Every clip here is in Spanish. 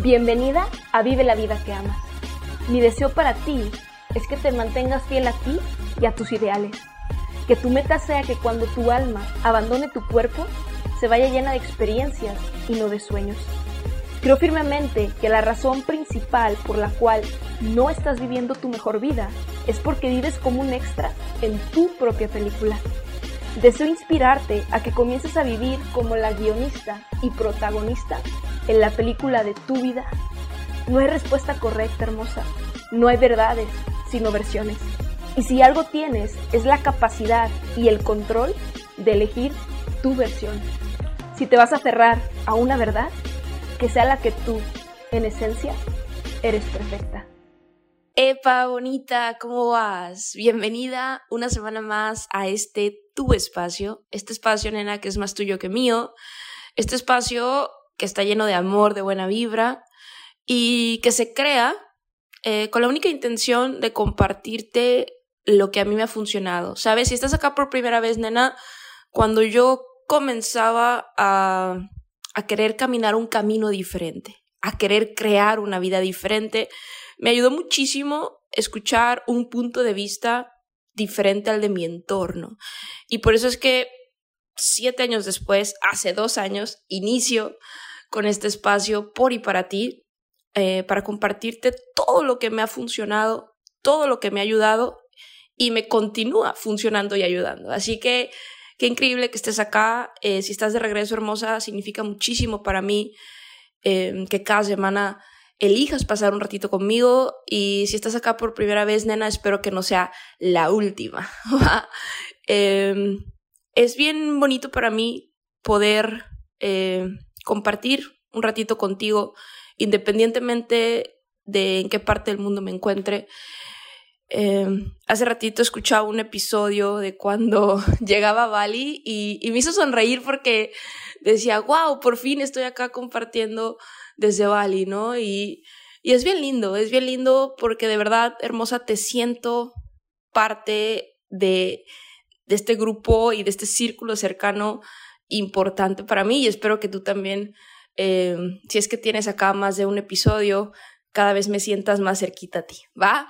Bienvenida a Vive la vida que amas. Mi deseo para ti es que te mantengas fiel a ti y a tus ideales. Que tu meta sea que cuando tu alma abandone tu cuerpo, se vaya llena de experiencias y no de sueños. Creo firmemente que la razón principal por la cual no estás viviendo tu mejor vida es porque vives como un extra en tu propia película. Deseo inspirarte a que comiences a vivir como la guionista y protagonista en la película de tu vida. No hay respuesta correcta, hermosa. No hay verdades, sino versiones. Y si algo tienes, es la capacidad y el control de elegir tu versión. Si te vas a aferrar a una verdad, que sea la que tú, en esencia, eres perfecta. Epa, bonita, ¿cómo vas? Bienvenida una semana más a este tu espacio, este espacio, nena, que es más tuyo que mío, este espacio que está lleno de amor, de buena vibra y que se crea eh, con la única intención de compartirte lo que a mí me ha funcionado. ¿Sabes? Si estás acá por primera vez, nena, cuando yo comenzaba a, a querer caminar un camino diferente, a querer crear una vida diferente, me ayudó muchísimo escuchar un punto de vista diferente al de mi entorno. Y por eso es que siete años después, hace dos años, inicio con este espacio por y para ti, eh, para compartirte todo lo que me ha funcionado, todo lo que me ha ayudado y me continúa funcionando y ayudando. Así que qué increíble que estés acá. Eh, si estás de regreso, hermosa, significa muchísimo para mí eh, que cada semana elijas pasar un ratito conmigo y si estás acá por primera vez, nena, espero que no sea la última. Em, es bien bonito para mí poder compartir un ratito contigo, independientemente de en qué parte del mundo me encuentre. Em, hace ratito escuchaba un episodio de cuando llegaba a Bali y, y me hizo sonreír porque decía, wow, por fin estoy acá compartiendo desde Bali, ¿no? Y, y es bien lindo, es bien lindo porque de verdad, hermosa, te siento parte de, de este grupo y de este círculo cercano importante para mí y espero que tú también, eh, si es que tienes acá más de un episodio, cada vez me sientas más cerquita a ti, ¿va?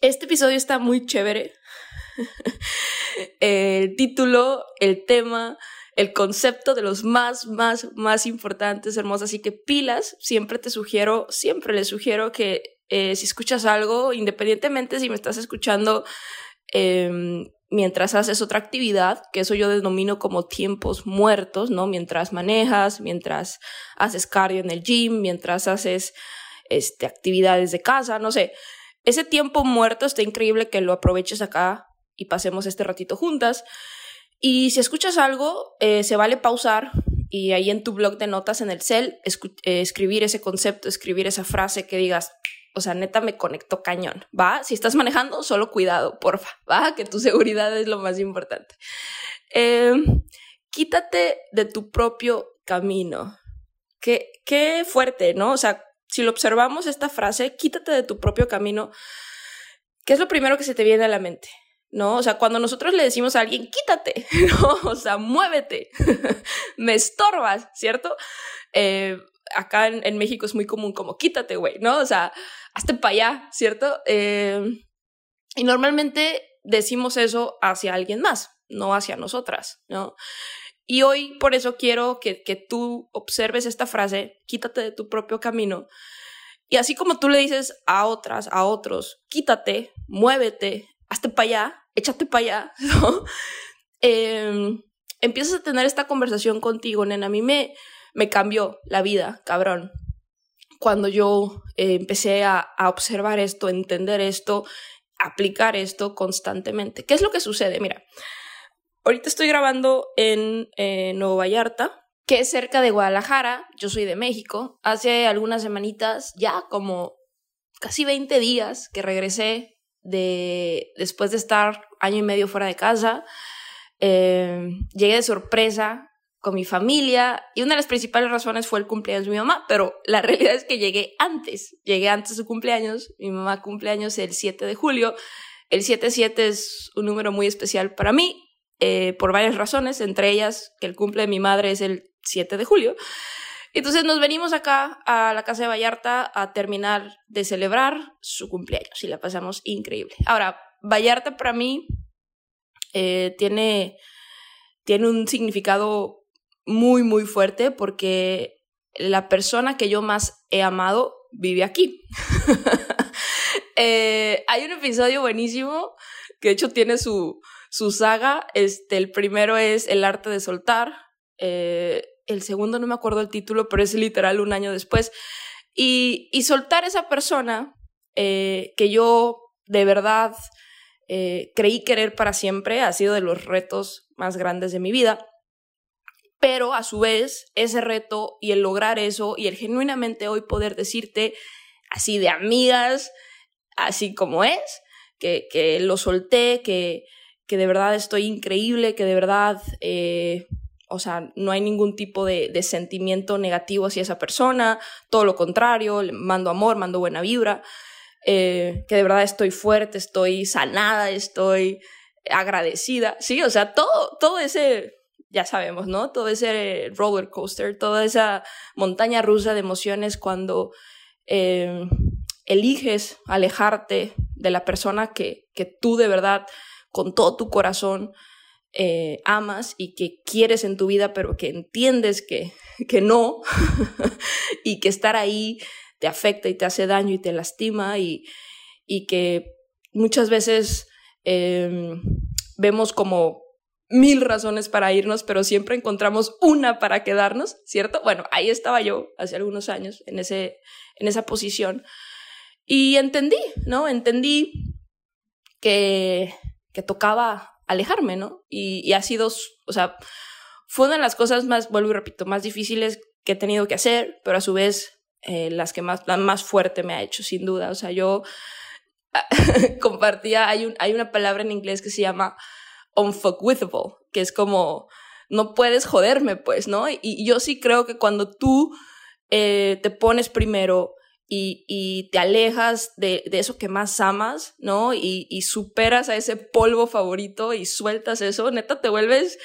Este episodio está muy chévere. el título, el tema, el concepto de los más, más, más importantes, hermosas. Así que pilas, siempre te sugiero, siempre les sugiero que eh, si escuchas algo, independientemente si me estás escuchando em, mientras haces otra actividad, que eso yo denomino como tiempos muertos, ¿no? Mientras manejas, mientras haces cardio en el gym, mientras haces este, actividades de casa, no sé. Ese tiempo muerto está increíble que lo aproveches acá y pasemos este ratito juntas. Y si escuchas algo, eh, se vale pausar y ahí en tu blog de notas en el cel eh, escribir ese concepto, escribir esa frase que digas, o sea, neta me conectó cañón, ¿va? Si estás manejando, solo cuidado, porfa, ¿va? Que tu seguridad es lo más importante. Em, quítate de tu propio camino. Qué, qué fuerte, ¿no? O sea, si lo observamos esta frase, quítate de tu propio camino, ¿qué es lo primero que se te viene a la mente? ¿no? O sea, cuando nosotros le decimos a alguien, quítate, ¿no? O sea, muévete, me estorbas, ¿cierto? Eh, acá en, México es muy común como, quítate, güey, ¿no? O sea, hazte para allá, ¿cierto? Eh, y normalmente decimos eso hacia alguien más, no hacia nosotras, ¿no? Y hoy por eso quiero que, que tú observes esta frase, quítate de tu propio camino. Y así como tú le dices a otras, a otros, quítate, muévete, hazte para allá, échate para allá, ¿no? Em, empiezas a tener esta conversación contigo, nena. A mí me, me cambió la vida, cabrón. Cuando yo eh, empecé a, observar esto, entender esto, aplicar esto constantemente. ¿Qué es lo que sucede? Mira, ahorita estoy grabando en eh, Nuevo Vallarta, que es cerca de Guadalajara. Yo soy de México. Hace algunas semanitas, ya como casi 20 días que regresé de, después de estar año y medio fuera de casa, eh, llegué de sorpresa con mi familia y una de las principales razones fue el cumpleaños de mi mamá, pero la realidad es que llegué antes, llegué antes de su cumpleaños, mi mamá cumpleaños el 7 de julio, el 7-7 es un número muy especial para mí, eh, por varias razones, entre ellas que el cumple de mi madre es el 7 de julio, Entonces nos venimos acá a la casa de Vallarta a terminar de celebrar su cumpleaños y la pasamos increíble. Ahora, Vallarta para mí eh, tiene, tiene un significado muy, muy fuerte porque la persona que yo más he amado vive aquí. Eh, hay un episodio buenísimo que de hecho tiene su, su saga. Este, el primero es El arte de soltar. Eh, el segundo no me acuerdo el título, pero es literal un año después. Y, y soltar esa persona eh, que yo de verdad creí querer para siempre ha sido de los retos más grandes de mi vida pero a su vez ese reto y el lograr eso y el genuinamente hoy poder decirte así de amigas, así como es, que, que lo solté, que, que de verdad estoy increíble, que de verdad, eh, o sea, no hay ningún tipo de, de, sentimiento negativo hacia esa persona, todo lo contrario, mando amor, mando buena vibra, eh, que de verdad estoy fuerte, estoy sanada, estoy agradecida, sí, o sea, todo, todo ese ya sabemos, ¿no? Todo ese roller coaster, toda esa montaña rusa de emociones cuando eh, eliges alejarte de la persona que, que tú de verdad, con todo tu corazón, eh, amas y que quieres en tu vida, pero que entiendes que, que no, y que estar ahí te afecta y te hace daño y te lastima, y, y que muchas veces eh, vemos como mil razones para irnos, pero siempre encontramos una para quedarnos, ¿cierto? Bueno, ahí estaba yo hace algunos años en, ese, en esa posición y entendí, ¿no? Entendí que, que tocaba alejarme, ¿no? Y, ha sido, o sea, fue una de las cosas más, vuelvo y repito, más difíciles que he tenido que hacer, pero a su vez eh, las que más, la más fuerte me ha hecho, sin duda. O sea, yo compartía, hay, un, hay una palabra en inglés que se llama unfuckwithable, que es como, no puedes joderme, pues, ¿no? Y, yo sí creo que cuando tú eh, te pones primero y, te alejas de, eso que más amas, ¿no? Y, superas a ese polvo favorito y sueltas eso, neta, te vuelves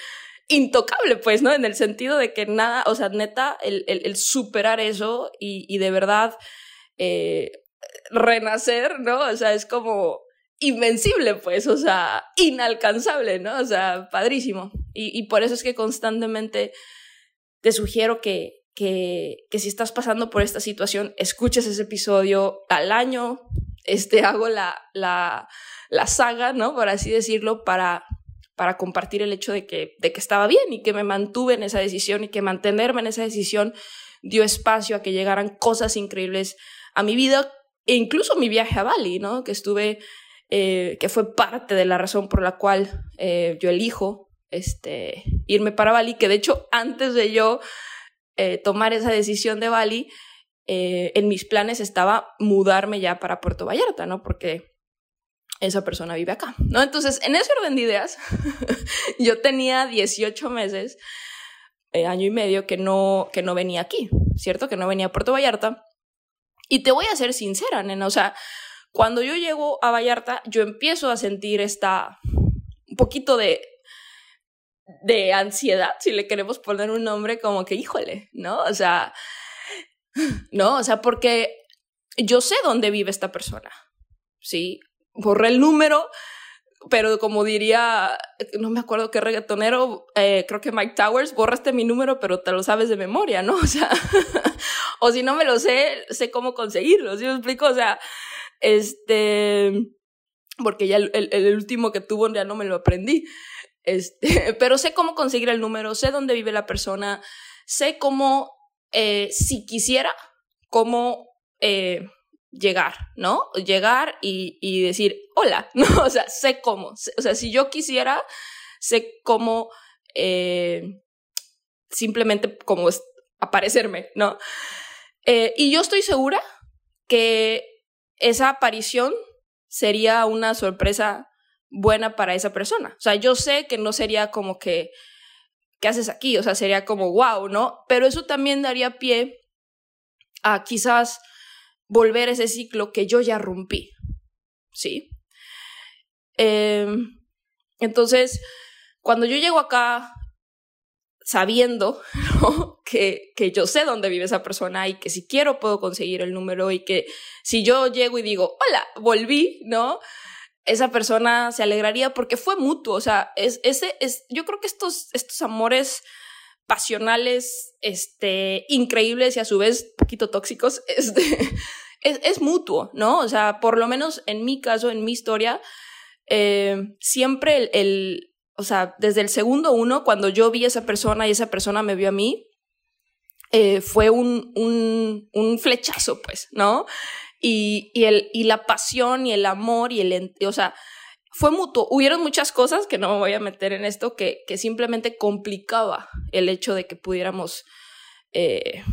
intocable, pues, ¿no? En el sentido de que nada, o sea, neta, el, superar eso y, y de verdad eh, renacer, ¿no? O sea, es como invencible, pues, o sea, inalcanzable, ¿no? O sea, padrísimo. Y, y por eso es que constantemente te sugiero que, que, que, si estás pasando por esta situación, escuches ese episodio al año, este, hago la, la, la saga, ¿no? Por así decirlo, para, para compartir el hecho de que, de que estaba bien y que me mantuve en esa decisión y que mantenerme en esa decisión dio espacio a que llegaran cosas increíbles a mi vida e incluso mi viaje a Bali, ¿no? Que estuve eh, que fue parte de la razón por la cual eh, yo elijo este, irme para Bali, que de hecho antes de yo eh, tomar esa decisión de Bali, en mis planes estaba mudarme ya para Puerto Vallarta, ¿no? Porque esa persona vive acá, ¿no? Entonces, en ese orden de ideas, yo tenía 18 meses, año y medio, que no, que no venía aquí, ¿cierto? Que no venía a Puerto Vallarta. Y te voy a ser sincera, nena, o sea, cuando yo llego a Vallarta, yo empiezo a sentir esta, un poquito de, de ansiedad, si le queremos poner un nombre, como que, híjole, ¿no? O sea, no, o sea, porque yo sé dónde vive esta persona, ¿sí? Borré el número, pero como diría, no me acuerdo qué reggaetonero, eh, creo que Mike Towers, borraste mi número, pero te lo sabes de memoria, ¿no? O sea, o si no me lo sé, sé cómo conseguirlo, ¿sí me explico? O sea, este, porque ya el, el, último que tuvo ya no me lo aprendí. Este, pero sé cómo conseguir el número, sé dónde vive la persona, sé cómo, eh, si quisiera, cómo eh, llegar, ¿no? Llegar y, y, decir, hola, ¿no? O sea, sé cómo. O sea, si yo quisiera, sé cómo eh, simplemente como aparecerme, ¿no? Y yo estoy segura que esa aparición sería una sorpresa buena para esa persona. O sea, yo sé que no sería como que, ¿qué haces aquí? O sea, sería como, wow, ¿no? Pero eso también daría pie a quizás volver ese ciclo que yo ya rompí, ¿sí? Eh, entonces, cuando yo llego acá, sabiendo que, que yo sé dónde vive esa persona y que si quiero puedo conseguir el número y que si yo llego y digo, hola, volví, ¿no? Esa persona se alegraría porque fue mutuo, o sea, es, ese, es, yo creo que estos, estos amores pasionales, este, increíbles y a su vez poquito tóxicos, este, es, es mutuo, ¿no? O sea, por lo menos en mi caso, en mi historia, eh, siempre el, el, o sea, desde el segundo uno, cuando yo vi a esa persona y esa persona me vio a mí, eh, fue un, un, un, flechazo, pues, ¿no? Y, y, el, y la pasión y el amor y el, o sea, fue mutuo. Hubieron muchas cosas que no me voy a meter en esto que, que simplemente complicaba el hecho de que pudiéramos eh,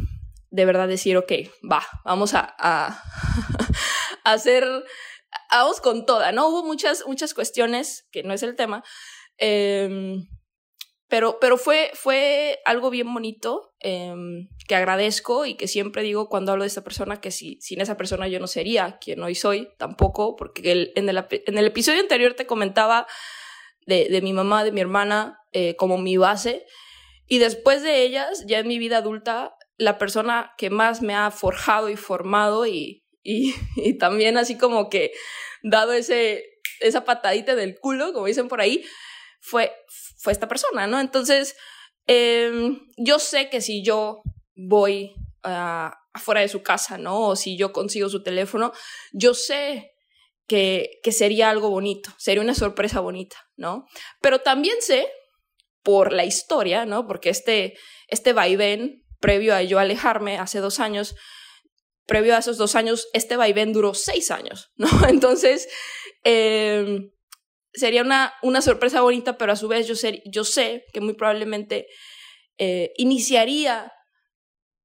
de verdad decir, ok, va, vamos a, a, a hacer, vamos con toda, ¿no? Hubo muchas, muchas cuestiones, que no es el tema, eh, pero, pero fue, fue algo bien bonito eh, que agradezco y que siempre digo cuando hablo de esta persona que si, sin esa persona yo no sería quien hoy soy, tampoco, porque el, en, el, en, el, episodio anterior te comentaba de, de mi mamá, de mi hermana, eh, como mi base. Y después de ellas, ya en mi vida adulta, la persona que más me ha forjado y formado y, y, y también así como que dado ese, esa patadita del culo, como dicen por ahí, fue, fue esta persona, ¿no? Entonces, eh, yo sé que si yo voy uh, afuera de su casa, ¿no? O si yo consigo su teléfono, yo sé que, que sería algo bonito, sería una sorpresa bonita, ¿no? Pero también sé, por la historia, ¿no? Porque este, este vaivén, previo a yo alejarme hace dos años, previo a esos dos años, este vaivén duró seis años, ¿no? Entonces, eh, sería una, una sorpresa bonita, pero a su vez yo, ser, yo sé que muy probablemente eh, iniciaría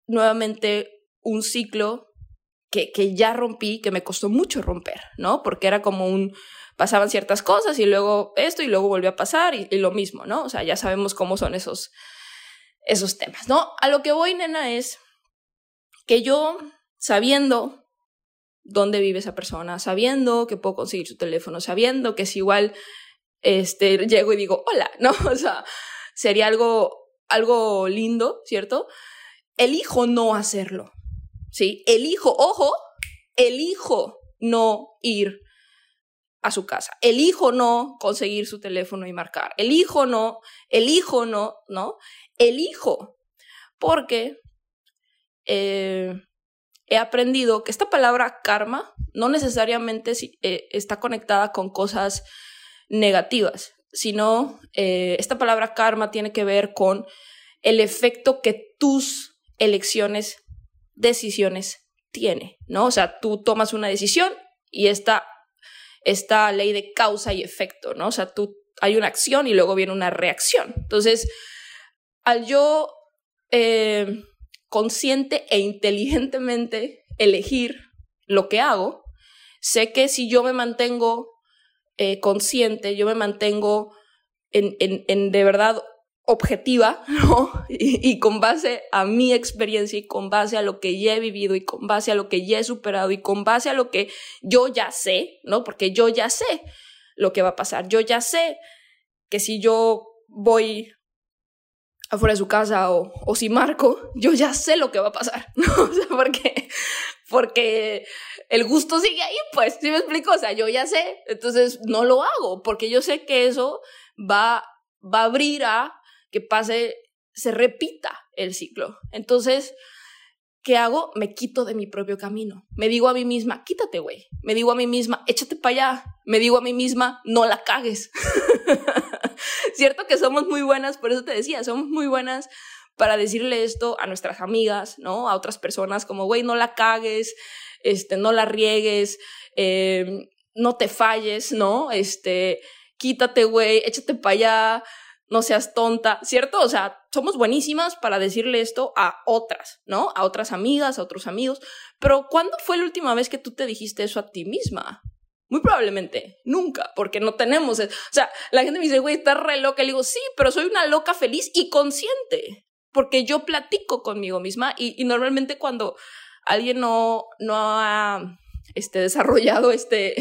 nuevamente un ciclo que, que ya rompí, que me costó mucho romper, ¿no? Porque era como un, pasaban ciertas cosas y luego esto y luego volvió a pasar y, y, lo mismo, ¿no? O sea, ya sabemos cómo son esos, esos temas, ¿no? A lo que voy, nena, es que yo, sabiendo dónde vive esa persona, sabiendo que puedo conseguir su teléfono, sabiendo que es igual, este, llego y digo, hola, ¿no? O sea, sería algo, algo lindo, ¿cierto? Elijo no hacerlo, ¿sí? Elijo, ojo, elijo no ir a su casa. Elijo no conseguir su teléfono y marcar. Elijo no, elijo no, ¿no? Elijo. Porque eh, he aprendido que esta palabra karma no necesariamente eh, está conectada con cosas negativas, sino eh, esta palabra karma tiene que ver con el efecto que tus elecciones, decisiones tiene, ¿no? O sea, tú tomas una decisión y esta, esta ley de causa y efecto, ¿no? O sea, tú hay una acción y luego viene una reacción. Entonces, al yo eh, consciente e inteligentemente elegir lo que hago, sé que si yo me mantengo eh, consciente, yo me mantengo en, de verdad objetiva. Y, y, con base a mi experiencia y con base a lo que ya he vivido y con base a lo que ya he superado y con base a lo que yo ya sé, ¿no? Porque yo ya sé lo que va a pasar. Yo ya sé que si yo voy afuera de su casa o, o si marco, yo ya sé lo que va a pasar, ¿no? O sea, porque, porque el gusto sigue ahí, pues, ¿sí me explico? O sea, yo ya sé, entonces no lo hago, porque yo sé que eso va, va a abrir a que pase, se repita el ciclo. Entonces, ¿qué hago? Me quito de mi propio camino. Me digo a mí misma, quítate, güey. Me digo a mí misma, échate para allá. Me digo a mí misma, no la cagues. Cierto que somos muy buenas, por eso te decía, somos muy buenas para decirle esto a nuestras amigas, ¿no? A otras personas, como, güey, no la cagues, este, no la riegues, eh, no te falles, ¿no? Este, quítate, güey, échate para allá, no seas tonta, ¿cierto? O sea, somos buenísimas para decirle esto a otras, ¿no? A otras amigas, a otros amigos. Pero ¿cuándo fue la última vez que tú te dijiste eso a ti misma? Muy probablemente, nunca, porque no tenemos. O sea, la gente me dice, güey, estás re loca. Y le digo, sí, pero soy una loca feliz y consciente, porque yo platico conmigo misma y, y normalmente cuando alguien no, no ha este, desarrollado este,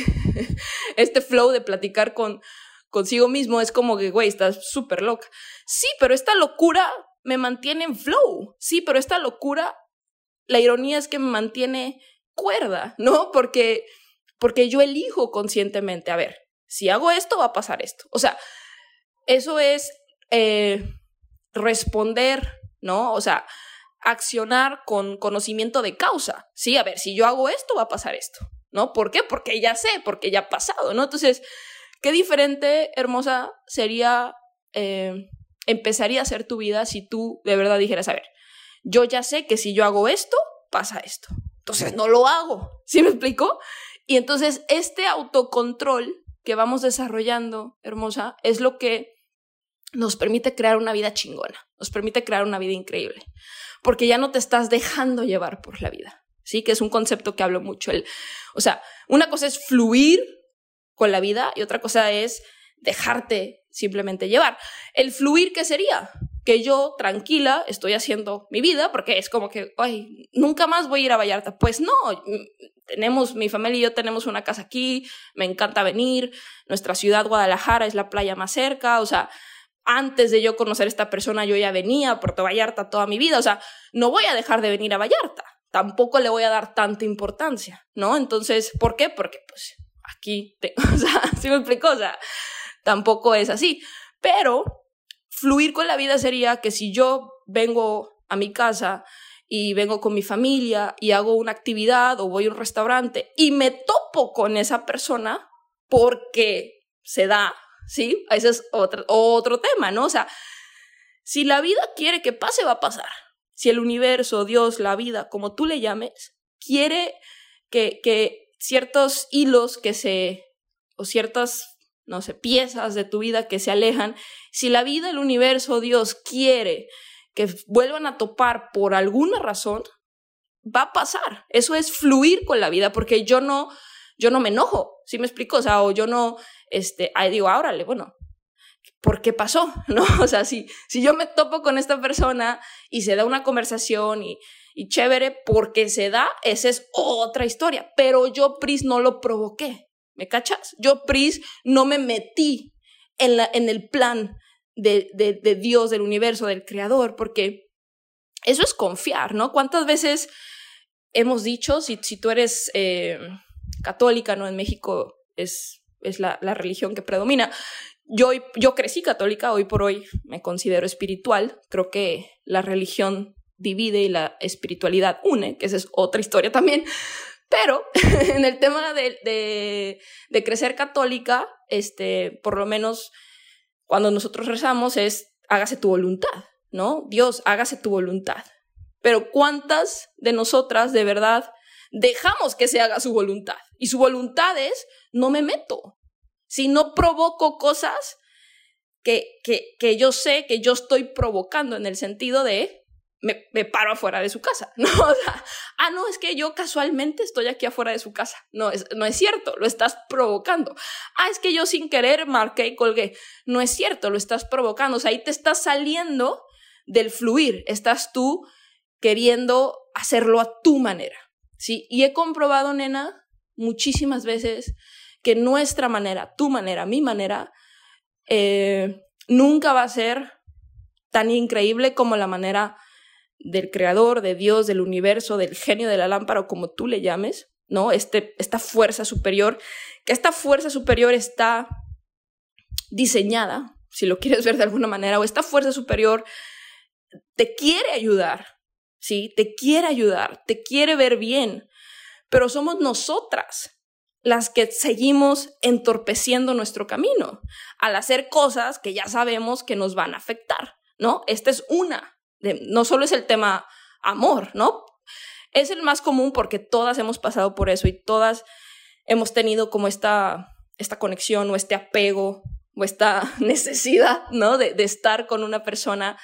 este flow de platicar con, consigo mismo, es como que, güey, estás súper loca. Sí, pero esta locura me mantiene en flow. Sí, pero esta locura, la ironía es que me mantiene cuerda, ¿no? Porque, porque yo elijo conscientemente, a ver, si hago esto, va a pasar esto. O sea, eso es eh, responder, ¿no? O sea, accionar con conocimiento de causa. Sí, a ver, si yo hago esto, va a pasar esto, ¿no? ¿Por qué? Porque ya sé, porque ya ha pasado, ¿no? Entonces, qué diferente, hermosa, sería, eh, empezaría a ser tu vida si tú de verdad dijeras, a ver, yo ya sé que si yo hago esto, pasa esto. Entonces, no lo hago. ¿Sí me explico? Y entonces, este autocontrol que vamos desarrollando, hermosa, es lo que nos permite crear una vida chingona, nos permite crear una vida increíble porque ya no te estás dejando llevar por la vida, ¿sí? Que es un concepto que hablo mucho. El, o sea, una cosa es fluir con la vida y otra cosa es dejarte simplemente llevar. El fluir, ¿qué sería? Que yo tranquila estoy haciendo mi vida porque es como que, ay, nunca más voy a ir a Vallarta. Pues no, tenemos, mi familia y yo tenemos una casa aquí, me encanta venir, nuestra ciudad Guadalajara es la playa más cerca, o sea, antes de yo conocer a esta persona, yo ya venía a Puerto Vallarta toda mi vida. O sea, no voy a dejar de venir a Vallarta. Tampoco le voy a dar tanta importancia, ¿no? Entonces, ¿por qué? Porque, pues, aquí, o sea, ¿sí me explico? O sea, tampoco es así. Pero fluir con la vida sería que si yo vengo a mi casa y vengo con mi familia y hago una actividad o voy a un restaurante y me topo con esa persona porque se da ¿sí? Ese es otro, otro tema, ¿no? O sea, si la vida quiere que pase, va a pasar. Si el universo, Dios, la vida, como tú le llames, quiere que, que ciertos hilos que se, o ciertas, no sé, piezas de tu vida que se alejan, si la vida, el universo, Dios quiere que vuelvan a topar por alguna razón, va a pasar. Eso es fluir con la vida, porque yo no, yo no me enojo, ¿sí me explico? O sea, o yo no, este, ahí digo, órale, bueno, ¿por qué pasó? ¿No? O sea, si, si yo me topo con esta persona y se da una conversación y, y chévere, porque se da, esa es otra historia. Pero yo, Pris, no lo provoqué. ¿Me cachas? Yo, Pris, no me metí en, la, en el plan de, de, Dios, del universo, del creador, porque eso es confiar, ¿no? ¿Cuántas veces hemos dicho, si, si tú eres eh, católica, ¿no? En México es, es la, la religión que predomina. Yo, yo crecí católica, hoy por hoy me considero espiritual. Creo que la religión divide y la espiritualidad une, que esa es otra historia también. Pero en el tema de, crecer católica, este, por lo menos cuando nosotros rezamos es hágase tu voluntad, ¿no? Dios, hágase tu voluntad. Pero ¿cuántas de nosotras de verdad dejamos que se haga su voluntad. Y su voluntad es, no me meto. Si no provoco cosas que, que, que yo sé que yo estoy provocando en el sentido de, me, me, paro afuera de su casa. No, ah, no, es que yo casualmente estoy aquí afuera de su casa. No es, no es cierto, lo estás provocando. Ah, es que yo sin querer marqué y colgué. No es cierto, lo estás provocando. O sea, ahí te estás saliendo del fluir. Estás tú queriendo hacerlo a tu manera. ¿sí? Y he comprobado, nena, muchísimas veces que nuestra manera, tu manera, mi manera, eh, nunca va a ser tan increíble como la manera del creador, de Dios, del universo, del genio de la lámpara o como tú le llames, ¿no? Este, esta fuerza superior, que esta fuerza superior está diseñada, si lo quieres ver de alguna manera, o esta fuerza superior te quiere ayudar, ¿sí? Te quiere ayudar, te quiere ver bien, pero somos nosotras las que seguimos entorpeciendo nuestro camino al hacer cosas que ya sabemos que nos van a afectar, ¿no? Esta es una, no solo es el tema amor, ¿no? Es el más común porque todas hemos pasado por eso y todas hemos tenido como esta, esta conexión o este apego o esta necesidad, ¿no? De, de estar con una persona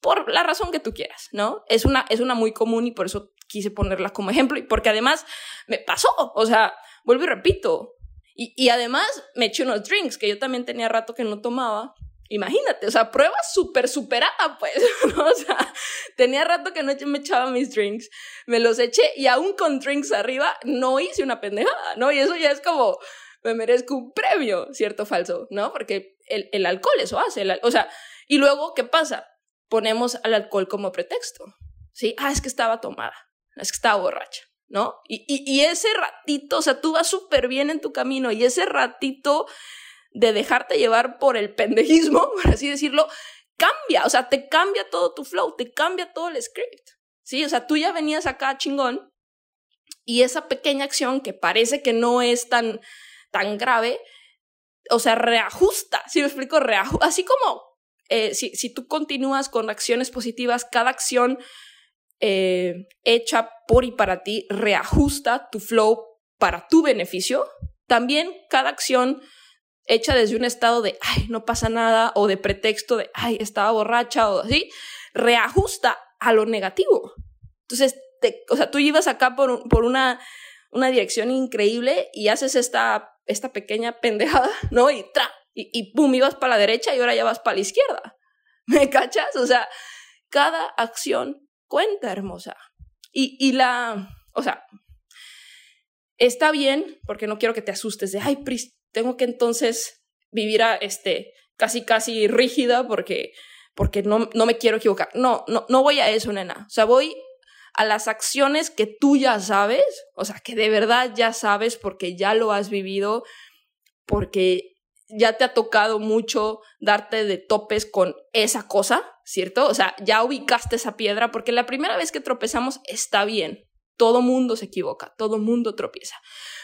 por la razón que tú quieras, ¿no? Es una, es una muy común y por eso quise ponerla como ejemplo y porque además me pasó, o sea, vuelvo y repito, y, y además me eché unos drinks que yo también tenía rato que no tomaba. Imagínate, o sea, prueba súper superada, pues. O sea, tenía rato que no me echaba mis drinks, me los eché y aún con drinks arriba no hice una pendejada, ¿no? Y eso ya es como, me merezco un premio, cierto o falso, ¿no? Porque el, el alcohol eso hace, o sea, y luego, ¿qué pasa? ponemos al alcohol como pretexto. ¿Sí? Ah, es que estaba tomada, es que estaba borracha, ¿no? Y, y, y ese ratito, o sea, tú vas súper bien en tu camino y ese ratito de dejarte llevar por el pendejismo, por así decirlo, cambia, o sea, te cambia todo tu flow, te cambia todo el script. Sí, o sea, tú ya venías acá chingón y esa pequeña acción que parece que no es tan, tan grave, o sea, reajusta, si me explico, reajusta, así como eh, si, si, tú continúas con acciones positivas, cada acción eh, hecha por y para ti reajusta tu flow para tu beneficio, también cada acción hecha desde un estado de, ay, no pasa nada, o de pretexto de, ay, estaba borracha, o así, reajusta a lo negativo. Entonces, o sea, tú ibas acá por, por una, una dirección increíble y haces esta, esta pequeña pendejada, ¿no? Y tra, y, y pum, ibas para la derecha y ahora ya vas para la izquierda. ¿Me cachas? O sea, cada acción cuenta, hermosa. Y, y la, o sea, está bien, porque no quiero que te asustes de, ay, Pris, tengo que entonces vivir a, este, casi, casi rígida porque, porque no, no me quiero equivocar. No, no, no voy a eso, nena. O sea, voy a las acciones que tú ya sabes, o sea, que de verdad ya sabes porque ya lo has vivido, porque ya te ha tocado mucho darte de topes con esa cosa, ¿cierto? O sea, ya ubicaste esa piedra porque la primera vez que tropezamos está bien. Todo mundo se equivoca, todo mundo tropieza.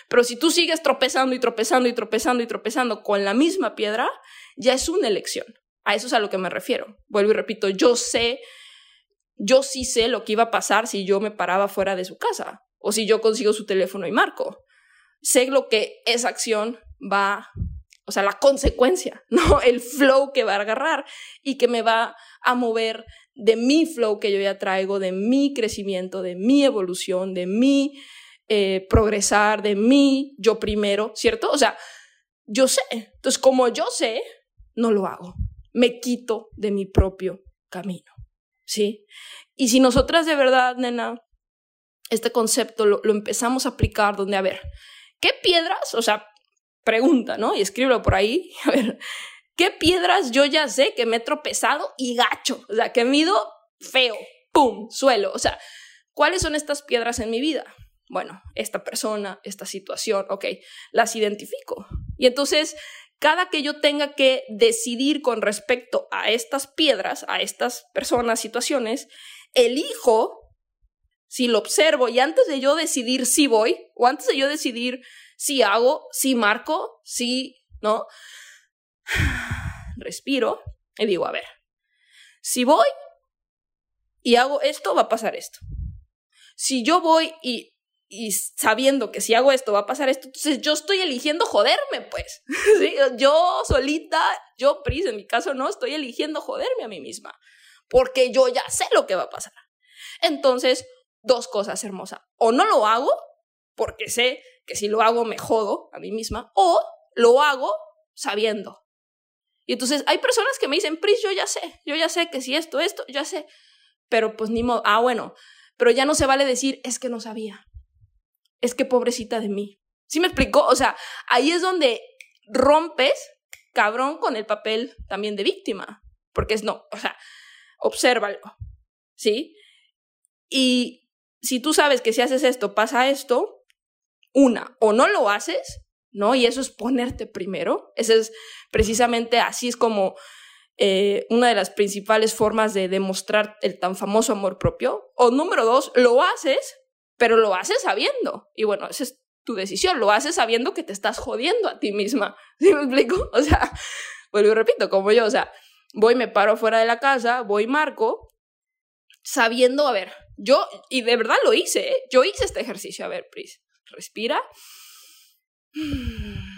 Pero si tú sigues tropezando y tropezando y tropezando y tropezando con la misma piedra, ya es una elección. A eso es a lo que me refiero. Vuelvo y repito, yo sé, yo sí sé lo que iba a pasar si yo me paraba fuera de su casa o si yo consigo su teléfono y marco. Sé lo que esa acción va, o sea, la consecuencia, ¿no? El flow que va a agarrar y que me va a mover de mi flow que yo ya traigo, de mi crecimiento, de mi evolución, de mi eh, progresar de mí, yo primero, ¿cierto? O sea, yo sé. Entonces, como yo sé, no lo hago. Me quito de mi propio camino, ¿sí? Y si nosotras de verdad, nena, este concepto lo, lo empezamos a aplicar donde, a ver, ¿qué piedras? O sea, pregunta, ¿no? Y escríbelo por ahí. A ver, ¿qué piedras yo ya sé que me he tropezado y gacho? O sea, que mido feo, ¡pum! Suelo. O sea, ¿cuáles son estas piedras en mi vida? bueno, esta persona, esta situación, ok, las identifico. Y entonces, cada que yo tenga que decidir con respecto a estas piedras, a estas personas, situaciones, elijo si lo observo y antes de yo decidir si voy, o antes de yo decidir si hago, si marco, si, ¿no? Respiro y digo, a ver, si voy y hago esto, va a pasar esto. Si yo voy y sabiendo que si hago esto va a pasar esto, entonces yo estoy eligiendo joderme, pues. Yo solita, yo, Pris, en mi caso no, estoy eligiendo joderme a mí misma, porque yo ya sé lo que va a pasar. Entonces, dos cosas hermosas. O no lo hago, porque sé que si lo hago me jodo a mí misma, o lo hago sabiendo. Y entonces hay personas que me dicen, Pris, yo ya sé, yo ya sé que si esto, esto, ya sé. Pero pues ni modo, ah, bueno, pero ya no se vale decir, es que no sabía es que pobrecita de mí. ¿Sí me explicó? O sea, ahí es donde rompes, cabrón, con el papel también de víctima. Porque es no, o sea, obsérvalo. ¿Sí? Y si tú sabes que si haces esto pasa esto, una, o no lo haces, ¿no? Y eso es ponerte primero. Ese es precisamente así es como eh, una de las principales formas de demostrar el tan famoso amor propio. O número dos, lo haces pero lo haces sabiendo. Y bueno, esa es tu decisión, lo haces sabiendo que te estás jodiendo a ti misma. ¿Sí me explico? O sea, vuelvo y repito, como yo, o sea, voy, me paro fuera de la casa, voy, marco, sabiendo, a ver, yo, y de verdad lo hice, ¿eh? yo hice este ejercicio, a ver, Pris, respira.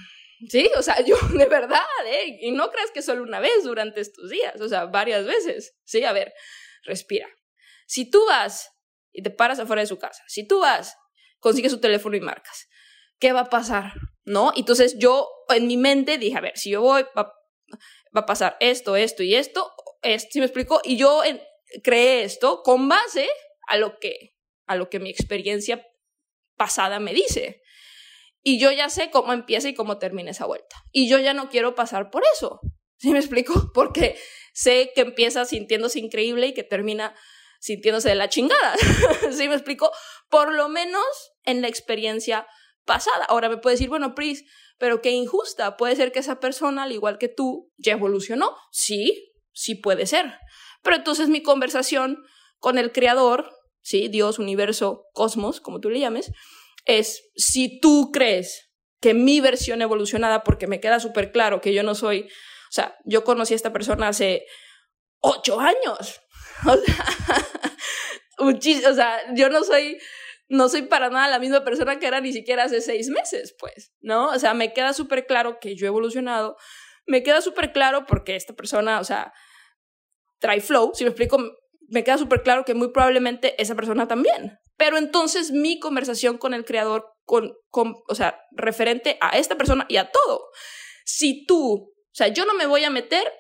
Sí, o sea, yo de verdad, ¿eh? Y no creas que solo una vez durante estos días, o sea, varias veces. Sí, a ver, respira. Si tú vas y te paras afuera de su casa. Si tú vas, consigues su teléfono y marcas, ¿qué va a pasar? ¿No? Entonces yo en mi mente dije, a ver, si yo voy, va, a pasar esto, esto y esto, esto, ¿sí me explico? Y yo creé esto con base a lo que, a lo que mi experiencia pasada me dice. Y yo ya sé cómo empieza y cómo termina esa vuelta. Y yo ya no quiero pasar por eso. ¿Sí me explico? Porque sé que empieza sintiéndose increíble y que termina sintiéndose de la chingada. ¿Sí me explico? Por lo menos en la experiencia pasada. Ahora me puede decir, bueno, Pris, pero qué injusta. Puede ser que esa persona, al igual que tú, ya evolucionó. Sí, sí puede ser. Pero entonces mi conversación con el creador, ¿sí? Dios, universo, cosmos, como tú le llames, es si tú crees que mi versión evolucionada, porque me queda súper claro que yo no soy, o sea, yo conocí a esta persona hace ocho años. O sea, yo no soy, no soy para nada la misma persona que era ni siquiera hace seis meses, pues, ¿no? O sea, me queda súper claro que yo he evolucionado, me queda súper claro porque esta persona, o sea, trae flow, si me explico, me queda súper claro que muy probablemente esa persona también. Pero entonces mi conversación con el creador, con, o sea, referente a esta persona y a todo, si tú, o sea, yo no me voy a meter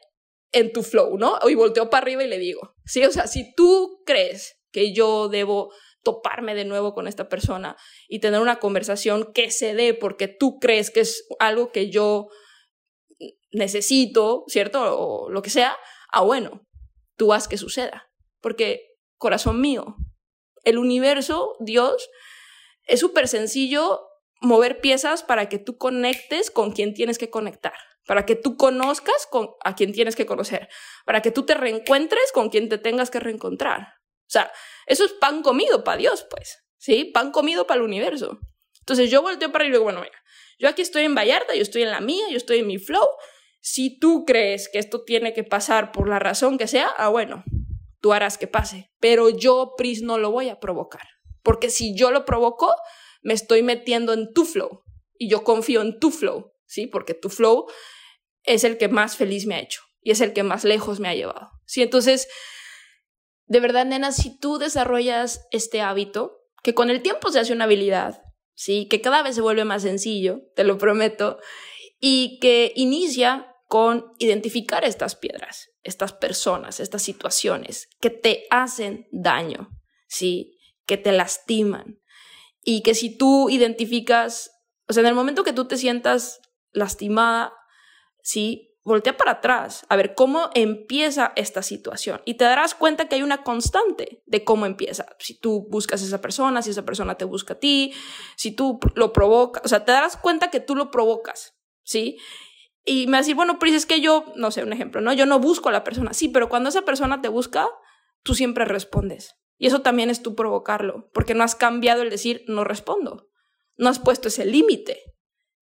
en tu flow, ¿no? Y volteo para arriba y le digo, sí, o sea, si tú crees que yo debo toparme de nuevo con esta persona y tener una conversación que se dé porque tú crees que es algo que yo necesito, ¿cierto? O lo que sea, ah, bueno, tú haz que suceda. Porque, corazón mío, el universo, Dios, es súper sencillo mover piezas para que tú conectes con quien tienes que conectar, para que tú conozcas con, a quien tienes que conocer, para que tú te reencuentres con quien te tengas que reencontrar. O sea, eso es pan comido para Dios, pues, ¿sí? Pan comido para el universo. Entonces yo volteo para y digo, bueno, mira, yo aquí estoy en Vallarta, yo estoy en la mía, yo estoy en mi flow. Si tú crees que esto tiene que pasar por la razón que sea, ah, bueno, tú harás que pase. Pero yo, Pris, no lo voy a provocar. Porque si yo lo provoco, me estoy metiendo en tu flow. Y yo confío en tu flow, ¿sí? Porque tu flow es el que más feliz me ha hecho y es el que más lejos me ha llevado. ¿Sí? Entonces, de verdad, nena, si tú desarrollas este hábito, que con el tiempo se hace una habilidad, ¿sí? Que cada vez se vuelve más sencillo, te lo prometo, y que inicia con identificar estas piedras, estas personas, estas situaciones que te hacen daño, ¿sí? Que te lastiman. Y que si tú identificas, o sea, en el momento que tú te sientas lastimada, ¿sí? voltea para atrás a ver cómo empieza esta situación y te darás cuenta que hay una constante de cómo empieza. Si tú buscas a esa persona, si esa persona te busca a ti, si tú lo provocas, o sea, te darás cuenta que tú lo provocas, ¿sí? Y me va a decir, bueno, Pris, es que yo, no sé, un ejemplo, ¿no? Yo no busco a la persona, sí, pero cuando esa persona te busca, tú siempre respondes. Y eso también es tú provocarlo, porque no has cambiado el decir no respondo. No has puesto ese límite,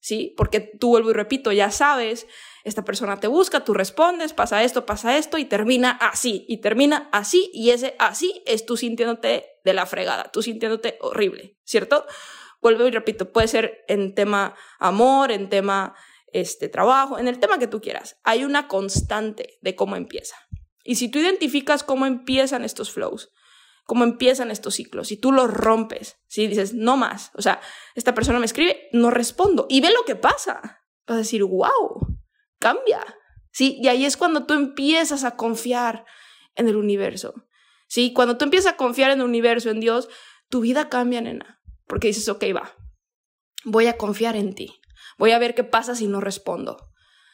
¿sí? Porque tú, vuelvo y repito, ya sabes esta persona te busca, tú respondes, pasa esto, pasa esto y termina así, y termina así, y ese así es tú sintiéndote de la fregada, tú sintiéndote horrible, ¿cierto? Vuelvo y repito, puede ser en tema amor, en tema este trabajo, en el tema que tú quieras. Hay una constante de cómo empieza. Y si tú identificas cómo empiezan estos flows, cómo empiezan estos ciclos, y tú los rompes, si dices, no más, o sea, esta persona me escribe, no respondo, y ve lo que pasa, vas a decir, wow, cambia. ¿Sí? Y ahí es cuando tú empiezas a confiar en el universo. ¿Sí? Cuando tú empiezas a confiar en el universo, en Dios, tu vida cambia, nena. Porque dices, ok, va, voy a confiar en ti. Voy a ver qué pasa si no respondo.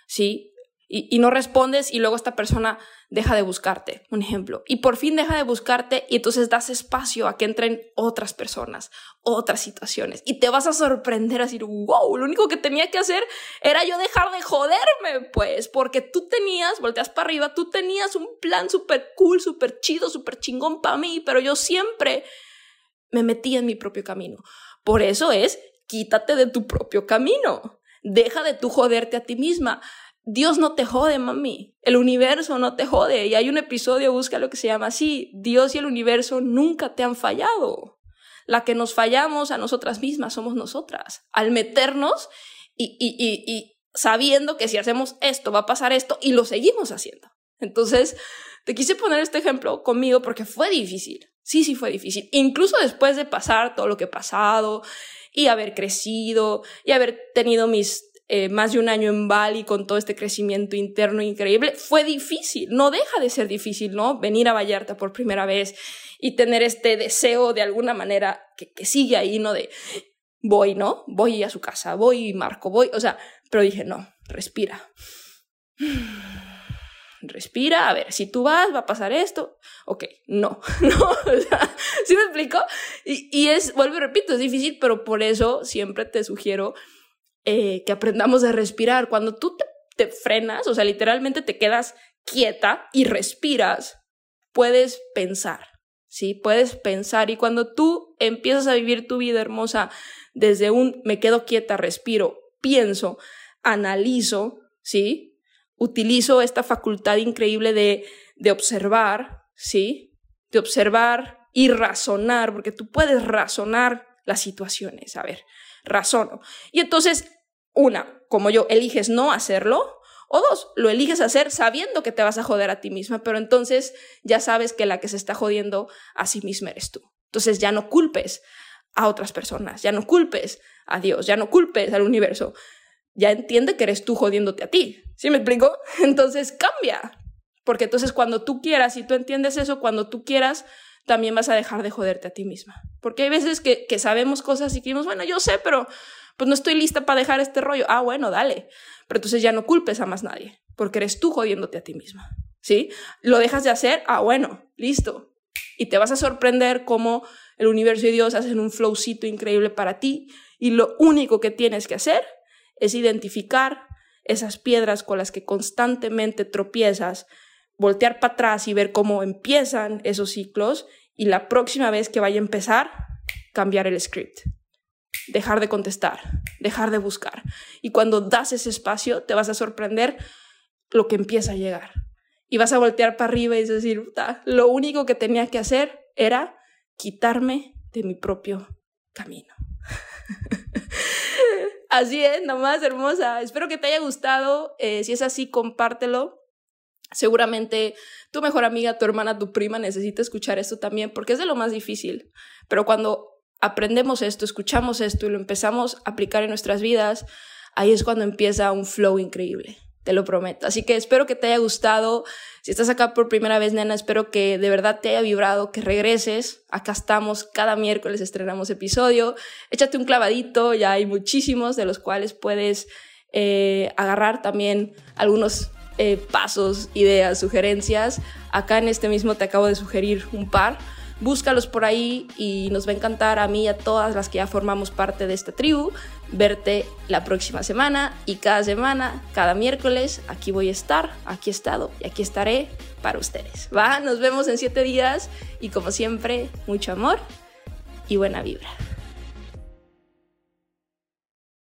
¿Sí? y, no respondes y luego esta persona deja de buscarte, un ejemplo, y por fin deja de buscarte y entonces das espacio a que entren otras personas, otras situaciones, y te vas a sorprender a decir, wow, lo único que tenía que hacer era yo dejar de joderme, pues, porque tú tenías, volteas para arriba, tú tenías un plan súper cool, súper chido, súper chingón para mí, pero yo siempre me metí en mi propio camino. Por eso es, quítate de tu propio camino. Deja de tú joderte a ti misma. Dios no te jode, mami. El universo no te jode. Y hay un episodio, busca lo que se llama así. Dios y el universo nunca te han fallado. La que nos fallamos a nosotras mismas somos nosotras. Al meternos y, y, y, y sabiendo que si hacemos esto va a pasar esto y lo seguimos haciendo. Entonces, te quise poner este ejemplo conmigo porque fue difícil. Sí, sí fue difícil. Incluso después de pasar todo lo que he pasado y haber crecido y haber tenido mis eh, más de un año en Bali con todo este crecimiento interno increíble, fue difícil, no deja de ser difícil, ¿no? Venir a Vallarta por primera vez y tener este deseo de alguna manera que, que sigue ahí, ¿no? De voy, ¿no? Voy a su casa, voy, Marco, voy, o sea, pero dije, no, respira. Respira, a ver, si tú vas, va a pasar esto. Ok, no, no, o sea, ¿sí me explico? Y, y es, vuelvo y repito, es difícil, pero por eso siempre te sugiero eh, que aprendamos a respirar. Cuando tú te, te frenas, o sea, literalmente te quedas quieta y respiras, puedes pensar, ¿sí? Puedes pensar y cuando tú empiezas a vivir tu vida hermosa desde un me quedo quieta, respiro, pienso, analizo, ¿sí? Utilizo esta facultad increíble de, de observar, ¿sí? De observar y razonar, porque tú puedes razonar las situaciones, a ver, razono. Y entonces, una, como yo, eliges no hacerlo, o dos, lo eliges hacer sabiendo que te vas a joder a ti misma, pero entonces ya sabes que la que se está jodiendo a sí misma eres tú. Entonces ya no culpes a otras personas, ya no culpes a Dios, ya no culpes al universo. Ya entiende que eres tú jodiéndote a ti. ¿Sí me explico? Entonces cambia. Porque entonces cuando tú quieras, y tú entiendes eso, cuando tú quieras, también vas a dejar de joderte a ti misma. Porque hay veces que, que sabemos cosas y que decimos, bueno, yo sé, pero pues no estoy lista para dejar este rollo. Ah, bueno, dale. Pero entonces ya no culpes a más nadie, porque eres tú jodiéndote a ti misma. ¿Sí? Lo dejas de hacer, ah, bueno, listo. Y te vas a sorprender cómo el universo y Dios hacen un flowcito increíble para ti. Y lo único que tienes que hacer es identificar esas piedras con las que constantemente tropiezas, voltear para atrás y ver cómo empiezan esos ciclos y la próxima vez que vaya a empezar, cambiar el script dejar de contestar, dejar de buscar. Y cuando das ese espacio, te vas a sorprender lo que empieza a llegar. Y vas a voltear para arriba y decir, lo único que tenía que hacer era quitarme de mi propio camino. así es, nomás hermosa. Espero que te haya gustado. Eh, si es así, compártelo. Seguramente tu mejor amiga, tu hermana, tu prima necesita escuchar esto también porque es de lo más difícil. Pero cuando aprendemos esto, escuchamos esto y lo empezamos a aplicar en nuestras vidas, ahí es cuando empieza un flow increíble. Te lo prometo. Así que espero que te haya gustado. Si estás acá por primera vez, nena, espero que de verdad te haya vibrado, que regreses. Acá estamos, cada miércoles estrenamos episodio. Échate un clavadito, ya hay muchísimos de los cuales puedes eh, agarrar también algunos eh, pasos, ideas, sugerencias. Acá en este mismo te acabo de sugerir un par búscalos por ahí y nos va a encantar a mí y a todas las que ya formamos parte de esta tribu verte la próxima semana y cada semana, cada miércoles, aquí voy a estar, aquí he estado y aquí estaré para ustedes. Va, nos vemos en siete días y como siempre, mucho amor y buena vibra.